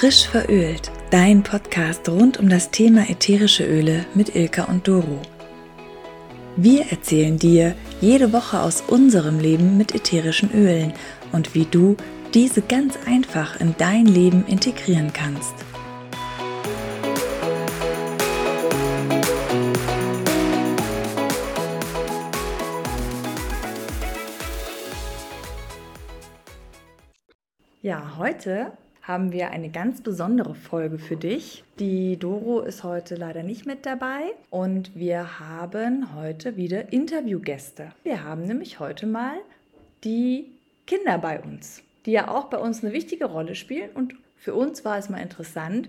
Frisch verölt, dein Podcast rund um das Thema ätherische Öle mit Ilka und Doro. Wir erzählen dir jede Woche aus unserem Leben mit ätherischen Ölen und wie du diese ganz einfach in dein Leben integrieren kannst. Ja, heute haben wir eine ganz besondere Folge für dich. Die Doro ist heute leider nicht mit dabei und wir haben heute wieder Interviewgäste. Wir haben nämlich heute mal die Kinder bei uns, die ja auch bei uns eine wichtige Rolle spielen und für uns war es mal interessant,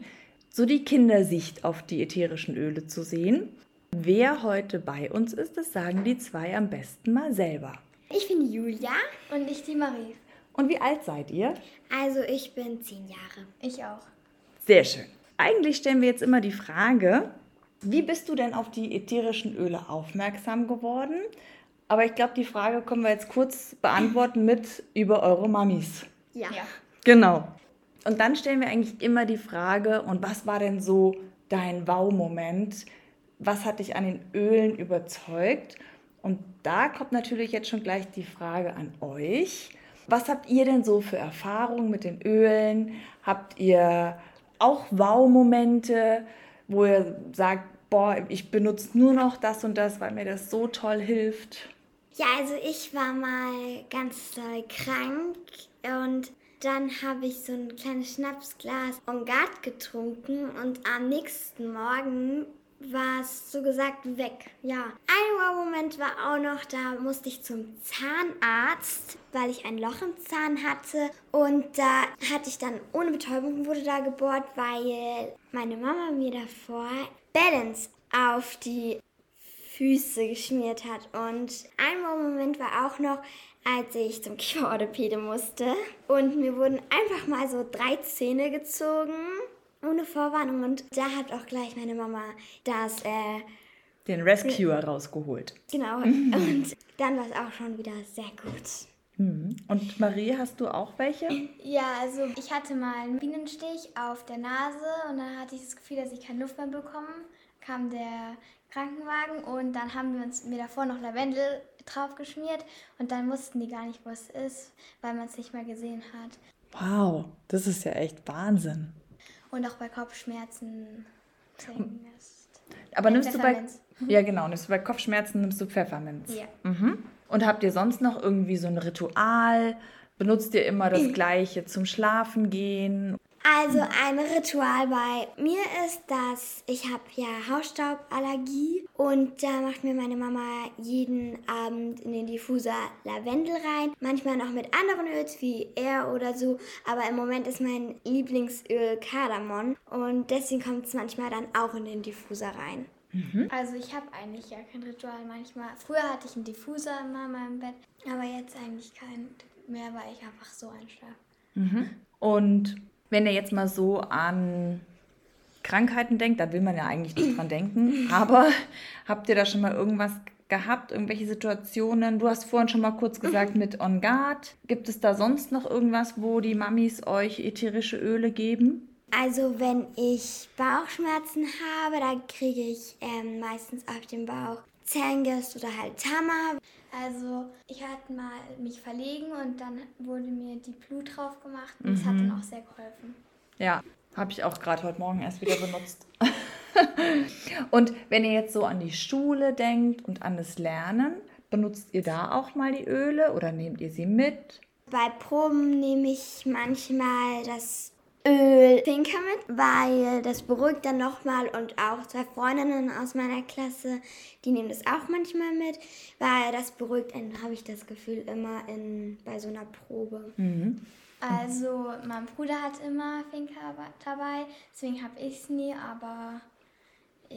so die Kindersicht auf die ätherischen Öle zu sehen. Wer heute bei uns ist, das sagen die zwei am besten mal selber. Ich bin Julia. Und ich die Marie. Und wie alt seid ihr? Also ich bin zehn Jahre. Ich auch. Sehr schön. Eigentlich stellen wir jetzt immer die Frage, wie bist du denn auf die ätherischen Öle aufmerksam geworden? Aber ich glaube, die Frage können wir jetzt kurz beantworten mit über eure Mamis. Ja. Ja. Genau. Und dann stellen wir eigentlich immer die Frage, und was war denn so dein Wow-Moment? Was hat dich an den Ölen überzeugt? Und da kommt natürlich jetzt schon gleich die Frage an euch. Was habt ihr denn so für Erfahrungen mit den Ölen? Habt ihr auch Wow-Momente, wo ihr sagt, boah, ich benutze nur noch das und das, weil mir das so toll hilft? Ja, also ich war mal ganz doll krank und dann habe ich so ein kleines Schnapsglas Ongat getrunken und am nächsten Morgen war es so gesagt weg. Ja. Ein Wow-Moment war auch noch, da musste ich zum Zahnarzt, weil ich ein Loch im Zahn hatte. Und da hatte ich dann ohne Betäubung wurde da gebohrt, weil meine Mama mir davor Balance auf die Füße geschmiert hat. Und ein Wow-Moment war auch noch, als ich zum Kieferorthopäde musste. Und mir wurden einfach mal so drei Zähne gezogen ohne Vorwarnung und da hat auch gleich meine Mama das, äh, Den Rescuer rausgeholt. genau, und dann war es auch schon wieder sehr gut. Mhm. Und Marie, hast du auch welche? Ja, also ich hatte mal einen Bienenstich auf der Nase und dann hatte ich das Gefühl, dass ich keine Luft mehr bekomme. Kam der Krankenwagen und dann haben wir uns mir davor noch Lavendel drauf geschmiert und dann wussten die gar nicht, wo es ist, weil man es nicht mehr gesehen hat. Wow, das ist ja echt Wahnsinn. Und auch bei Kopfschmerzen zumindest. Aber Äh, nimmst du bei ja genau, nimmst du bei Kopfschmerzen nimmst du Pfefferminz. Ja. Mhm. Und habt ihr sonst noch irgendwie so ein Ritual? Benutzt ihr immer das Gleiche zum Schlafen gehen? Also ein Ritual bei mir ist, dass ich habe ja Hausstauballergie und da macht mir meine Mama jeden Abend in den Diffuser Lavendel rein. Manchmal noch mit anderen Öls wie er oder so, aber im Moment ist mein Lieblingsöl Kardamom und deswegen kommt es manchmal dann auch in den Diffuser rein. Also ich habe eigentlich ja kein Ritual manchmal. Früher hatte ich einen Diffuser immer in meinem Bett, aber jetzt eigentlich kein mehr, weil ich einfach so einschlafe. Und wenn ihr jetzt mal so an Krankheiten denkt, da will man ja eigentlich nicht dran denken, aber habt ihr da schon mal irgendwas gehabt, irgendwelche Situationen? Du hast vorhin schon mal kurz gesagt mit On Guard. Gibt es da sonst noch irgendwas, wo die Mamis euch ätherische Öle geben? Also wenn ich Bauchschmerzen habe, dann kriege ich ähm, meistens auf dem Bauch Zengest oder halt Tama. Also ich hatte mal mich verlegen und dann wurde mir die Blut drauf gemacht und es hat dann auch sehr geholfen. Ja, habe ich auch gerade heute Morgen erst wieder benutzt. und wenn ihr jetzt so an die Schule denkt und an das Lernen, benutzt ihr da auch mal die Öle oder nehmt ihr sie mit? Bei Proben nehme ich manchmal das Öl Finca mit, weil das beruhigt dann nochmal und auch zwei Freundinnen aus meiner Klasse, die nehmen das auch manchmal mit, weil das beruhigt einen, habe ich das Gefühl, immer in, bei so einer Probe. Also mein Bruder hat immer Finca dabei, deswegen habe ich es nie, aber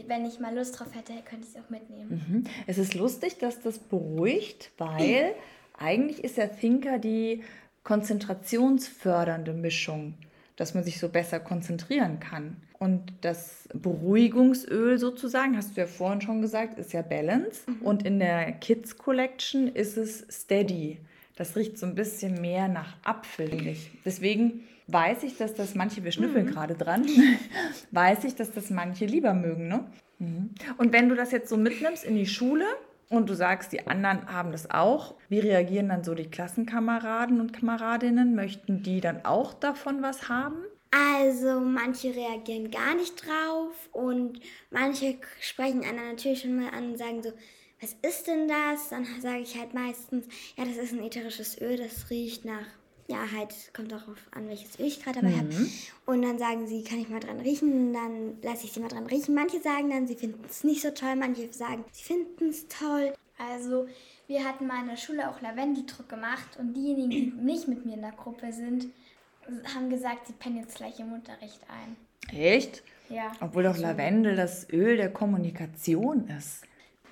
wenn ich mal Lust drauf hätte, könnte ich es auch mitnehmen. Mhm. Es ist lustig, dass das beruhigt, weil eigentlich ist ja Thinker die konzentrationsfördernde Mischung, dass man sich so besser konzentrieren kann. Und das Beruhigungsöl sozusagen, hast du ja vorhin schon gesagt, ist ja Balance. Und in der Kids Collection ist es Steady. Das riecht so ein bisschen mehr nach Apfel, finde ich. Deswegen weiß ich, dass das manche, wir schnüffeln gerade dran, weiß ich, dass das manche lieber mögen. Ne? Mhm. Und wenn du das jetzt so mitnimmst in die Schule und du sagst, die anderen haben das auch, wie reagieren dann so die Klassenkameraden und Kameradinnen? Möchten die dann auch davon was haben? Also manche reagieren gar nicht drauf und manche sprechen einen natürlich schon mal an und sagen so, was ist denn das? Dann sage ich halt meistens, ja, das ist ein ätherisches Öl, das riecht nach, ja, halt, kommt darauf an, welches Öl ich gerade dabei mhm. habe. Und dann sagen sie, kann ich mal dran riechen? Dann lasse ich sie mal dran riechen. Manche sagen dann, sie finden es nicht so toll, manche sagen, sie finden es toll. Also, wir hatten mal in der Schule auch Lavendeldruck gemacht und diejenigen, die nicht mit mir in der Gruppe sind, haben gesagt, sie pennen jetzt gleich im Unterricht ein. Echt? Ja. Obwohl doch Lavendel das Öl der Kommunikation ist.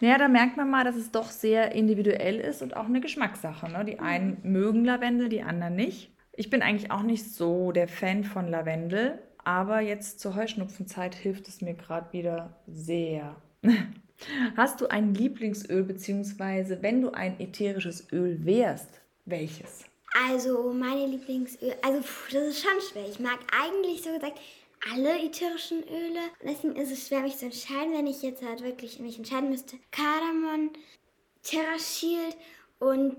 Ja, da merkt man mal, dass es doch sehr individuell ist und auch eine Geschmackssache. Ne? Die einen mhm. mögen Lavendel, die anderen nicht. Ich bin eigentlich auch nicht so der Fan von Lavendel, aber jetzt zur Heuschnupfenzeit hilft es mir gerade wieder sehr. Hast du ein Lieblingsöl, beziehungsweise wenn du ein ätherisches Öl wärst, welches? Also meine Lieblingsöl, also pff, das ist schon schwer. Ich mag eigentlich so gesagt alle ätherischen Öle. Und deswegen ist es schwer, mich zu entscheiden, wenn ich jetzt halt wirklich mich entscheiden müsste. Kardamom, Terra Shield und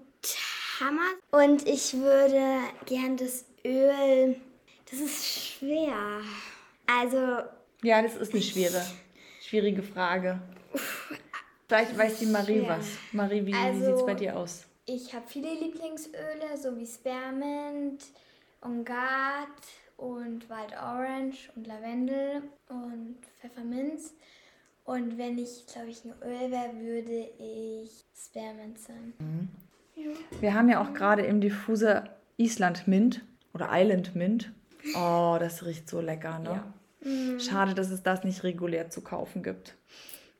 Hammer. Und ich würde gern das Öl. Das ist schwer. Also. Ja, das ist eine schwere, schwierige Frage. Vielleicht weiß die Marie schwer. was. Marie, wie, also, wie sieht es bei dir aus? Ich habe viele Lieblingsöle, so wie Spearmint, Ongat und Wild Orange und Lavendel und Pfefferminz. Und wenn ich, glaube ich, ein Öl wäre, würde ich Spearmint sein. Mhm. Ja. Wir haben ja auch gerade im Diffuser Island Mint oder Island Mint. Oh, das riecht so lecker, ne? Ja. Mhm. Schade, dass es das nicht regulär zu kaufen gibt.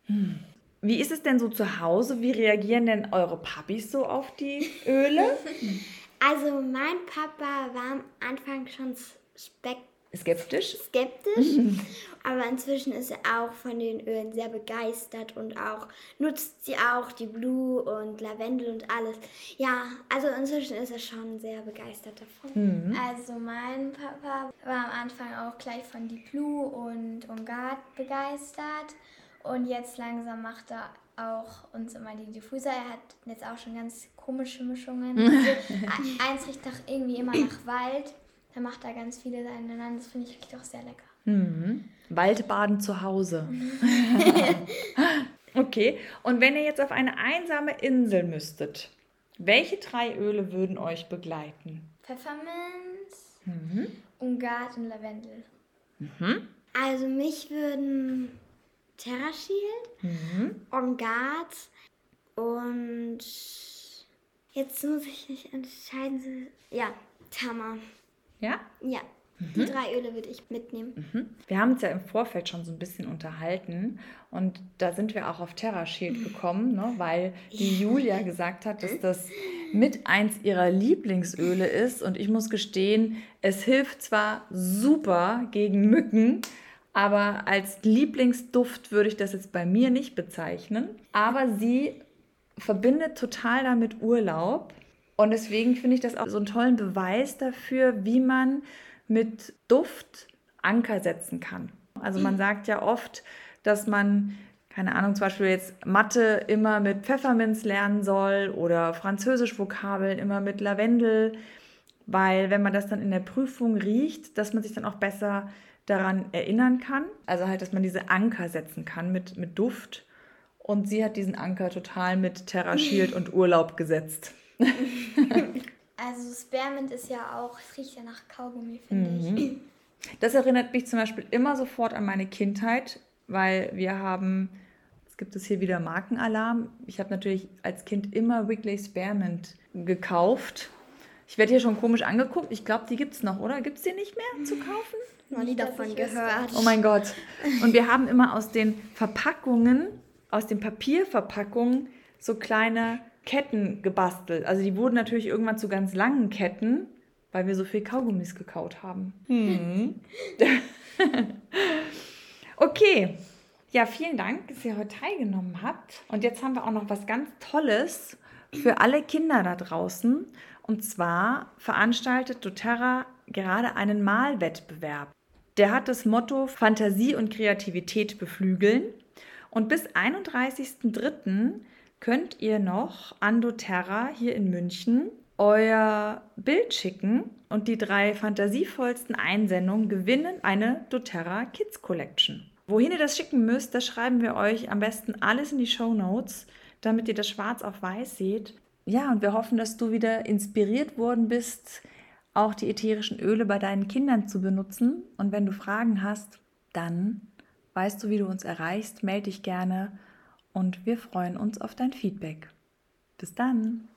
Hm. Wie ist es denn so zu Hause? Wie reagieren denn eure Papis so auf die Öle? Also mein Papa war am Anfang schon skeptisch. Skeptisch. aber inzwischen ist er auch von den Ölen sehr begeistert und auch nutzt sie auch die Blue und Lavendel und alles. Ja, also inzwischen ist er schon sehr begeistert davon. Mhm. Also mein Papa war am Anfang auch gleich von die Blue und Ungard begeistert und jetzt langsam macht er auch uns immer die Diffuser. Er hat jetzt auch schon ganz komische Mischungen. Also, eins riecht doch irgendwie immer nach Wald. Da macht er ganz viele ineinander. Das finde ich wirklich auch sehr lecker. Mhm. Waldbaden zu Hause. okay, und wenn ihr jetzt auf eine einsame Insel müsstet, welche drei Öle würden euch begleiten? Pfefferminz, mhm. Ungat und Lavendel. Mhm. Also mich würden Terra Shield, mhm. Guard und jetzt muss ich mich entscheiden. Ja, Tama. Ja? Ja. Die mhm. drei Öle würde ich mitnehmen. Mhm. Wir haben uns ja im Vorfeld schon so ein bisschen unterhalten und da sind wir auch auf Terra Shield mhm. gekommen, ne, weil die Julia gesagt hat, dass das mit eins ihrer Lieblingsöle ist und ich muss gestehen, es hilft zwar super gegen Mücken, aber als Lieblingsduft würde ich das jetzt bei mir nicht bezeichnen. Aber sie verbindet total damit Urlaub. Und deswegen finde ich das auch so einen tollen Beweis dafür, wie man mit Duft Anker setzen kann. Also man sagt ja oft, dass man, keine Ahnung, zum Beispiel jetzt Mathe immer mit Pfefferminz lernen soll oder Französisch-Vokabeln immer mit Lavendel, weil wenn man das dann in der Prüfung riecht, dass man sich dann auch besser daran erinnern kann. Also halt, dass man diese Anker setzen kann mit, mit Duft. Und sie hat diesen Anker total mit Terra Shield und Urlaub gesetzt. also Spearmint ist ja auch, es riecht ja nach Kaugummi, finde mhm. ich. Das erinnert mich zum Beispiel immer sofort an meine Kindheit, weil wir haben, jetzt gibt es hier wieder Markenalarm. Ich habe natürlich als Kind immer Wrigley Spearmint gekauft. Ich werde hier schon komisch angeguckt. Ich glaube, die gibt es noch, oder? Gibt es die nicht mehr zu kaufen? Noch nie davon gehört. Oh mein Gott. Und wir haben immer aus den Verpackungen, aus den Papierverpackungen, so kleine Ketten gebastelt. Also die wurden natürlich irgendwann zu ganz langen Ketten, weil wir so viel Kaugummis gekaut haben. Hm. okay. Ja, vielen Dank, dass ihr heute teilgenommen habt. Und jetzt haben wir auch noch was ganz Tolles für alle Kinder da draußen. Und zwar veranstaltet doTERRA gerade einen Malwettbewerb. Der hat das Motto Fantasie und Kreativität beflügeln. Und bis 31.03. könnt ihr noch an doTERRA hier in München euer Bild schicken und die drei fantasievollsten Einsendungen gewinnen eine doTERRA Kids Collection. Wohin ihr das schicken müsst, das schreiben wir euch am besten alles in die Show Notes, damit ihr das schwarz auf weiß seht. Ja, und wir hoffen, dass du wieder inspiriert worden bist, auch die ätherischen Öle bei deinen Kindern zu benutzen. Und wenn du Fragen hast, dann weißt du, wie du uns erreichst. Melde dich gerne und wir freuen uns auf dein Feedback. Bis dann!